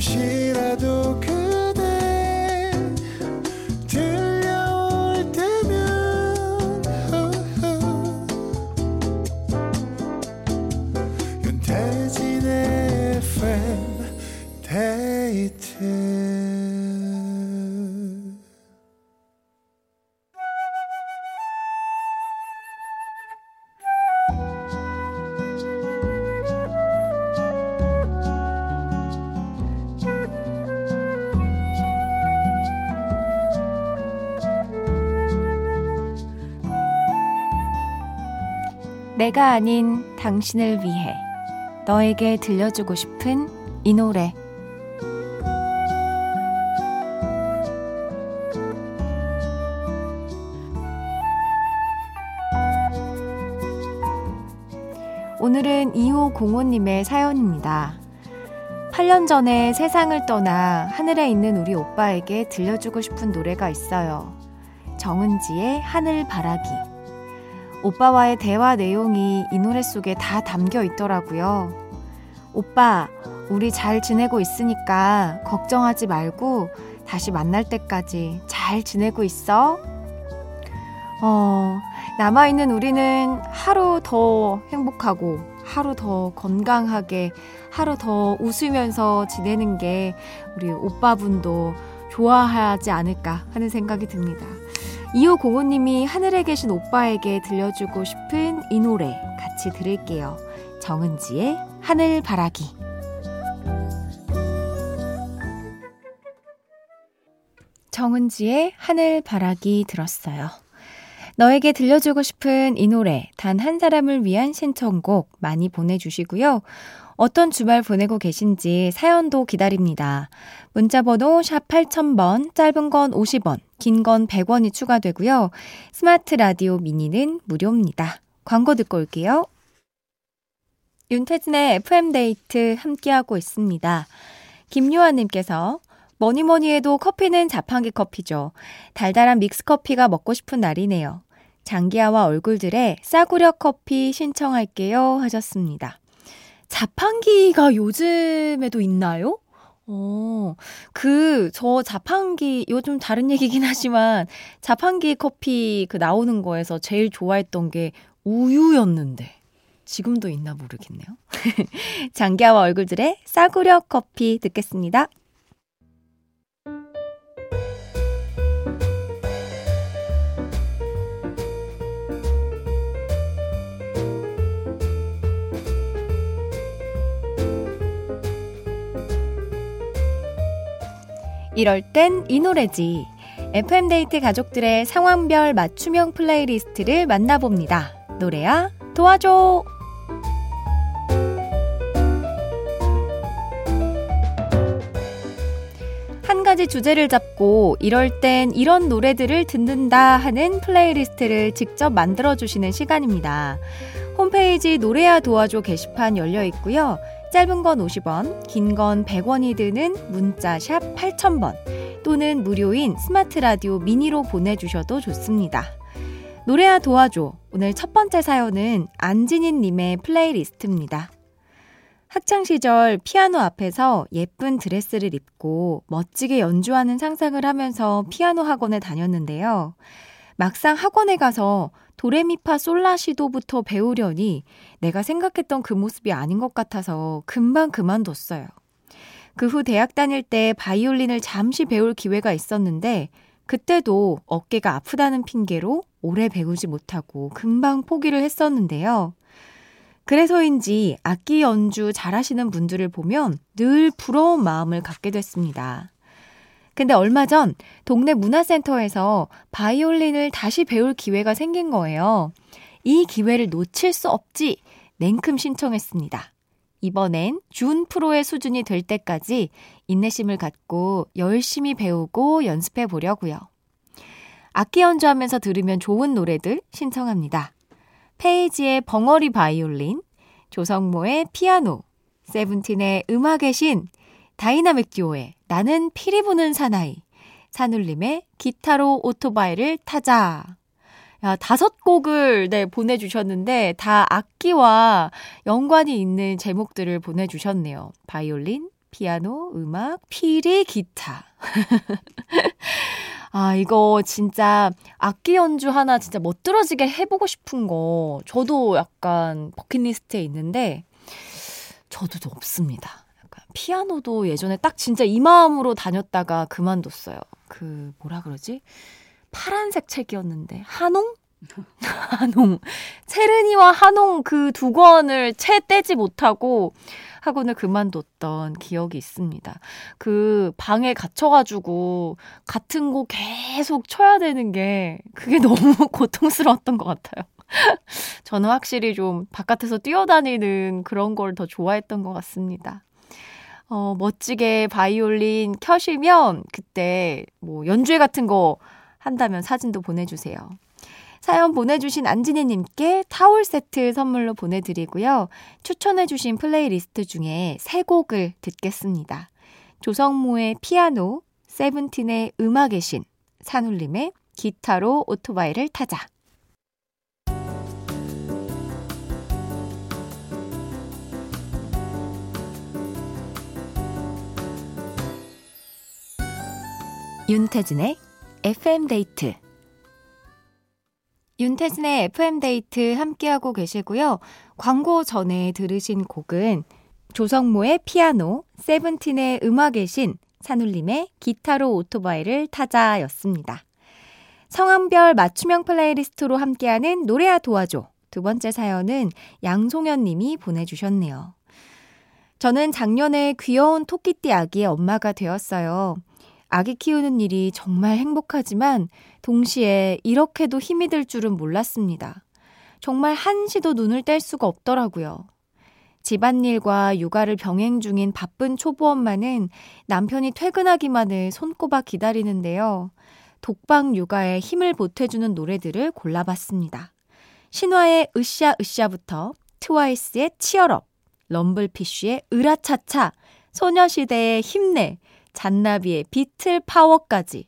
잠 내가 아닌 당신을 위해 너에게 들려주고 싶은 이 노래 오늘은 2505님의 사연입니다. 8년 전에 세상을 떠나 하늘에 있는 우리 오빠에게 들려주고 싶은 노래가 있어요. 정은지의 하늘 바라기. 오빠와의 대화 내용이 이 노래 속에 다 담겨 있더라고요. 오빠, 우리 잘 지내고 있으니까 걱정하지 말고 다시 만날 때까지 잘 지내고 있어. 어, 남아있는 우리는 하루 더 행복하고 하루 더 건강하게 하루 더 웃으면서 지내는 게 우리 오빠분도 좋아하지 않을까 하는 생각이 듭니다. 2505님이 하늘에 계신 오빠에게 들려주고 싶은 이 노래 같이 들을게요. 정은지의 하늘바라기. 정은지의 하늘바라기 들었어요. 너에게 들려주고 싶은 이 노래, 단 한 사람을 위한 신청곡 많이 보내주시고요. 어떤 주말 보내고 계신지 사연도 기다립니다. 문자번호 샵 8000번, 짧은 건 50원, 긴 건 100원이 추가되고요. 스마트 라디오 미니는 무료입니다. 광고 듣고 올게요. 윤태진의 FM데이트 함께하고 있습니다. 김요한님께서 뭐니 뭐니 해도 커피는 자판기 커피죠. 달달한 믹스커피가 먹고 싶은 날이네요. 장기하와 얼굴들의 싸구려 커피 신청할게요 하셨습니다. 자판기가 요즘에도 있나요? 어, 그, 저 자판기, 요즘 다른 얘기긴 하지만, 자판기 커피 그 나오는 거에서 제일 좋아했던 게 우유였는데, 지금도 있나 모르겠네요. 장기하와 얼굴들의 싸구려 커피 듣겠습니다. 이럴 땐 이 노래지. FM데이트 가족들의 상황별 맞춤형 플레이리스트를 만나봅니다. 노래야 도와줘! 한 가지 주제를 잡고 이럴 땐 이런 노래들을 듣는다 하는 플레이리스트를 직접 만들어주시는 시간입니다. 홈페이지 노래야 도와줘 게시판 열려 있고요. 짧은 건 50원, 긴 건 100원이 드는 문자 샵 8000번 또는 무료인 스마트 라디오 미니로 보내주셔도 좋습니다. 노래야 도와줘. 오늘 첫 번째 사연은 안진희 님의 플레이리스트입니다. 학창 시절 피아노 앞에서 예쁜 드레스를 입고 멋지게 연주하는 상상을 하면서 피아노 학원에 다녔는데요. 막상 학원에 가서 도레미파 솔라시도부터 배우려니 내가 생각했던 그 모습이 아닌 것 같아서 금방 그만뒀어요. 그 후 대학 다닐 때 바이올린을 잠시 배울 기회가 있었는데 그때도 어깨가 아프다는 핑계로 오래 배우지 못하고 금방 포기를 했었는데요. 그래서인지 악기 연주 잘하시는 분들을 보면 늘 부러운 마음을 갖게 됐습니다. 근데 얼마 전 동네 문화센터에서 바이올린을 다시 배울 기회가 생긴 거예요. 이 기회를 놓칠 수 없지 냉큼 신청했습니다. 이번엔 준 프로의 수준이 될 때까지 인내심을 갖고 열심히 배우고 연습해 보려고요. 악기 연주하면서 들으면 좋은 노래들 신청합니다. 페이지의 벙어리 바이올린, 조성모의 피아노, 세븐틴의 음악의 신, 다이나믹 듀오의 나는 피리 부는 사나이, 산울림의 기타로 오토바이를 타자. 야, 다섯 곡을 네, 보내주셨는데 다 악기와 연관이 있는 제목들을 보내주셨네요. 바이올린, 피아노, 음악, 피리, 기타. 아, 이거 진짜 악기 연주 하나 진짜 멋들어지게 해보고 싶은 거 저도 약간 버킷리스트에 있는데 저도 없습니다. 피아노도 예전에 딱 진짜 이 마음으로 다녔다가 그만뒀어요. 그 뭐라 그러지? 파란색 책이었는데 한홍? 한홍. 체르니와 한홍 그 두 권을 채 떼지 못하고 학원을 그만뒀던 기억이 있습니다. 그 방에 갇혀가지고 같은 곡 계속 쳐야 되는 게 그게 너무 고통스러웠던 것 같아요. 저는 확실히 좀 바깥에서 뛰어다니는 그런 걸 더 좋아했던 것 같습니다. 어, 멋지게 바이올린 켜시면 그때 뭐 연주회 같은 거 한다면 사진도 보내주세요. 사연 보내주신 안진희님께 타월 세트 선물로 보내드리고요. 추천해주신 플레이리스트 중에 세 곡을 듣겠습니다. 조성모의 피아노, 세븐틴의 음악의 신, 산울림의 기타로 오토바이를 타자. 윤태진의 FM데이트 윤태진의 FM데이트 함께하고 계시고요. 광고 전에 들으신 곡은 조성모의 피아노, 세븐틴의 음악의 신, 산울림의 기타로 오토바이를 타자 였습니다. 상황별 맞춤형 플레이리스트로 함께하는 노래야 도와줘. 두 번째 사연은 양송현 님이 보내주셨네요. 저는 작년에 귀여운 토끼띠 아기의 엄마가 되었어요. 아기 키우는 일이 정말 행복하지만 동시에 이렇게도 힘이 들 줄은 몰랐습니다. 정말 한시도 눈을 뗄 수가 없더라고요. 집안일과 육아를 병행 중인 바쁜 초보 엄마는 남편이 퇴근하기만을 손꼽아 기다리는데요. 독방 육아에 힘을 보태주는 노래들을 골라봤습니다. 신화의 으쌰 으쌰부터 트와이스의 치얼업, 럼블피쉬의 으라차차, 소녀시대의 힘내, 잔나비의 비틀 파워까지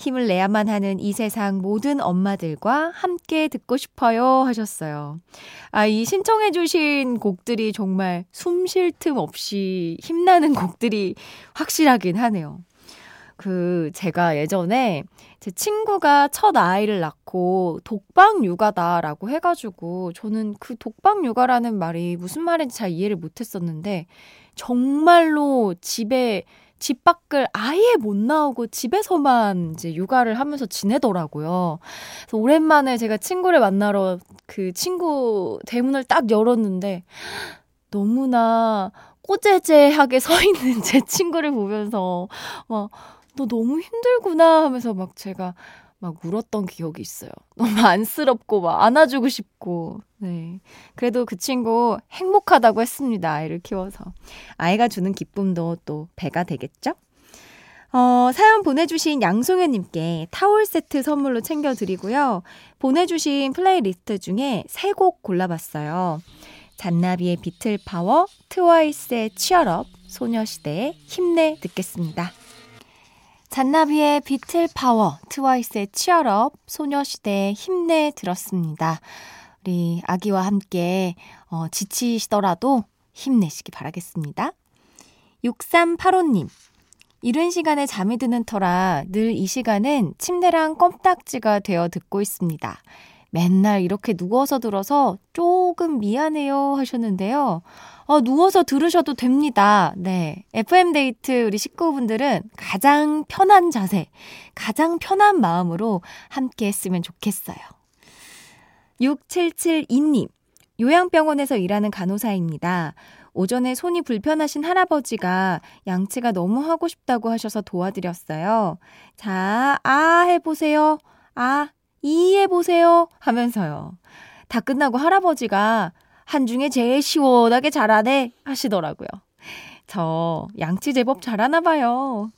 힘을 내야만 하는 이 세상 모든 엄마들과 함께 듣고 싶어요 하셨어요. 아, 이 신청해 주신 곡들이 정말 숨 쉴 틈 없이 힘나는 곡들이 확실하긴 하네요. 그, 제가 예전에 제 친구가 첫 아이를 낳고 독방 육아다라고 해가지고 저는 그 독방 육아라는 말이 무슨 말인지 잘 이해를 못했었는데 정말로 집에 집 밖을 아예 못 나오고 집에서만 이제 육아를 하면서 지내더라고요. 그래서 오랜만에 제가 친구를 만나러 그 친구 대문을 딱 열었는데 너무나 꼬재재하게 서 있는 제 친구를 보면서 막 너 너무 힘들구나 하면서 막 제가 막 울었던 기억이 있어요. 너무 안쓰럽고 막 안아주고 싶고. 네. 그래도 그 친구 행복하다고 했습니다. 아이를 키워서. 아이가 주는 기쁨도 또 배가 되겠죠? 어, 사연 보내주신 양송현님께 타월 세트 선물로 챙겨드리고요. 보내주신 플레이리스트 중에 세 곡 골라봤어요. 잔나비의 비틀 파워, 트와이스의 Cheer Up, 소녀시대의 힘내 듣겠습니다. 잔나비의 비틀 파워, 트와이스의 치얼업, 소녀시대의 힘내 들었습니다. 우리 아기와 함께 어, 지치시더라도 힘내시기 바라겠습니다. 6385님, 이른 시간에 잠이 드는 터라 늘 이 시간은 침대랑 껌딱지가 되어 듣고 있습니다. 맨날 이렇게 누워서 들어서 조금 미안해요 하셨는데요. 어, 누워서 들으셔도 됩니다. 네. FM데이트 우리 식구분들은 가장 편한 자세, 가장 편한 마음으로 함께 했으면 좋겠어요. 6772님. 요양병원에서 일하는 간호사입니다. 오전에 손이 불편하신 할아버지가 양치가 너무 하고 싶다고 하셔서 도와드렸어요. 자, 아 해보세요. 아, 이 해보세요. 하면서요. 다 끝나고 할아버지가 한중에 제일 시원하게 잘하네 하시더라고요. 저 양치 제법 잘하나 봐요.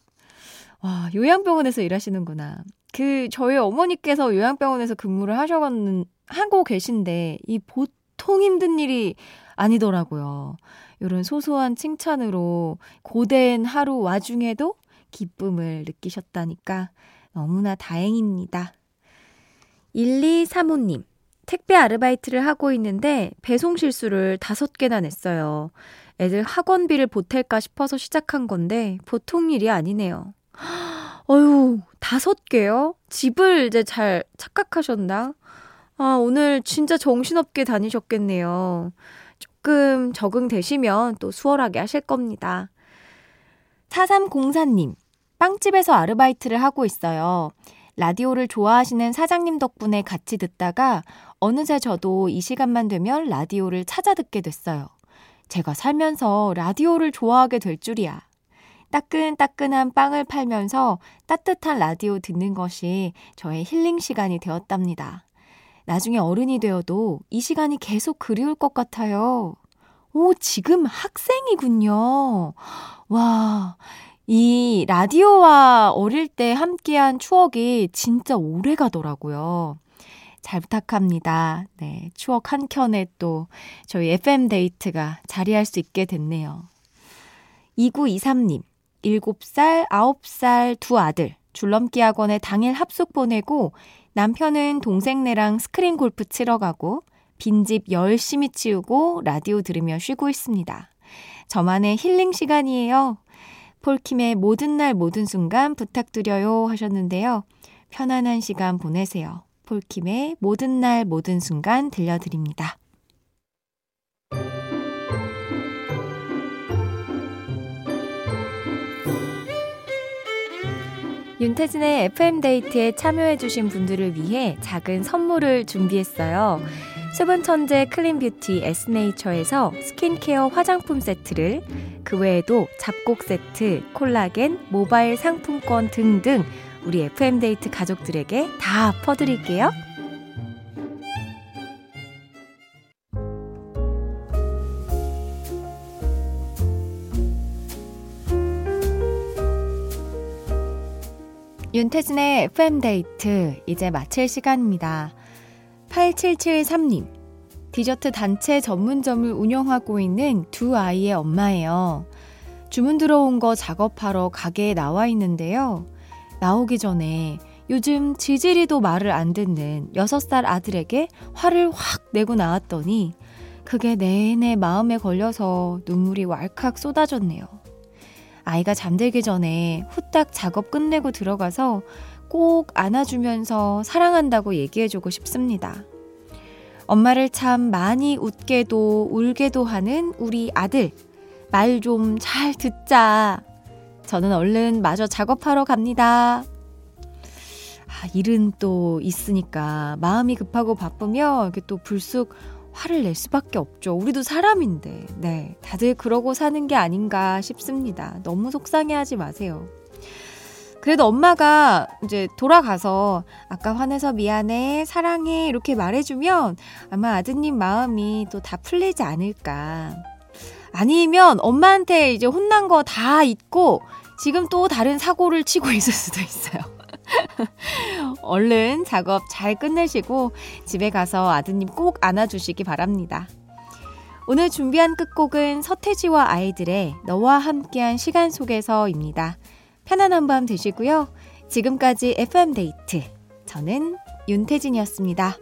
와, 요양병원에서 일하시는구나. 그, 저희 어머니께서 요양병원에서 근무를 하셔는, 하고 계신데, 이 보통 힘든 일이 아니더라고요. 이런 소소한 칭찬으로 고된 하루 와중에도 기쁨을 느끼셨다니까 너무나 다행입니다. 1235님, 택배 아르바이트를 하고 있는데 배송 실수를 다섯 개나 냈어요. 애들 학원비를 보탤까 싶어서 시작한 건데 보통 일이 아니네요. 어휴, 다섯 개요? 집을 이제 잘 착각하셨나? 아, 오늘 진짜 정신없게 다니셨겠네요. 조금 적응되시면 또 수월하게 하실 겁니다. 4304님, 빵집에서 아르바이트를 하고 있어요. 라디오를 좋아하시는 사장님 덕분에 같이 듣다가 어느새 저도 이 시간만 되면 라디오를 찾아 듣게 됐어요. 제가 살면서 라디오를 좋아하게 될 줄이야. 따끈따끈한 빵을 팔면서 따뜻한 라디오 듣는 것이 저의 힐링 시간이 되었답니다. 나중에 어른이 되어도 이 시간이 계속 그리울 것 같아요. 오, 지금 학생이군요. 와, 이 라디오와 어릴 때 함께한 추억이 진짜 오래 가더라고요. 잘 부탁합니다. 네, 추억 한 켠에 또 저희 FM 데이트가 자리할 수 있게 됐네요. 2923님, 7살, 9살 두 아들, 줄넘기 학원에 당일 합숙 보내고 남편은 동생네랑 스크린 골프 치러 가고 빈집 열심히 치우고 라디오 들으며 쉬고 있습니다. 저만의 힐링 시간이에요. 폴킴의 모든 날 모든 순간 부탁드려요 하셨는데요. 편안한 시간 보내세요. 폴킴의 모든 날 모든 순간 들려드립니다. 윤태진의 FM데이트에 참여해주신 분들을 위해 작은 선물을 준비했어요. 수분 천재 클린 뷰티 에스네이처에서 스킨케어 화장품 세트를 그 외에도 잡곡 세트, 콜라겐, 모바일 상품권 등등 우리 FM데이트 가족들에게 다 퍼드릴게요. 윤태진의 FM데이트 이제 마칠 시간입니다. 8773님 디저트 단체 전문점을 운영하고 있는 두 아이의 엄마예요. 주문 들어온 거 작업하러 가게에 나와 있는데요. 나오기 전에 요즘 지질이도 말을 안 듣는 6살 아들에게 화를 확 내고 나왔더니 그게 내내 마음에 걸려서 눈물이 왈칵 쏟아졌네요. 아이가 잠들기 전에 후딱 작업 끝내고 들어가서 꼭 안아주면서 사랑한다고 얘기해주고 싶습니다. 엄마를 참 많이 웃게도 울게도 하는 우리 아들. 말 좀 잘 듣자. 저는 얼른 마저 작업하러 갑니다. 아, 일은 또 있으니까 마음이 급하고 바쁘면 이렇게 또 불쑥 화를 낼 수밖에 없죠. 우리도 사람인데. 네. 다들 그러고 사는 게 아닌가 싶습니다. 너무 속상해 하지 마세요. 그래도 엄마가 이제 돌아가서 아까 화내서 미안해, 사랑해, 이렇게 말해주면 아마 아드님 마음이 또 다 풀리지 않을까. 아니면 엄마한테 이제 혼난 거 다 잊고 지금 또 다른 사고를 치고 있을 수도 있어요. 얼른 작업 잘 끝내시고 집에 가서 아드님 꼭 안아주시기 바랍니다. 오늘 준비한 끝곡은 서태지와 아이들의 너와 함께한 시간 속에서입니다. 편안한 밤 되시고요. 지금까지 FM데이트. 저는 윤태진이었습니다.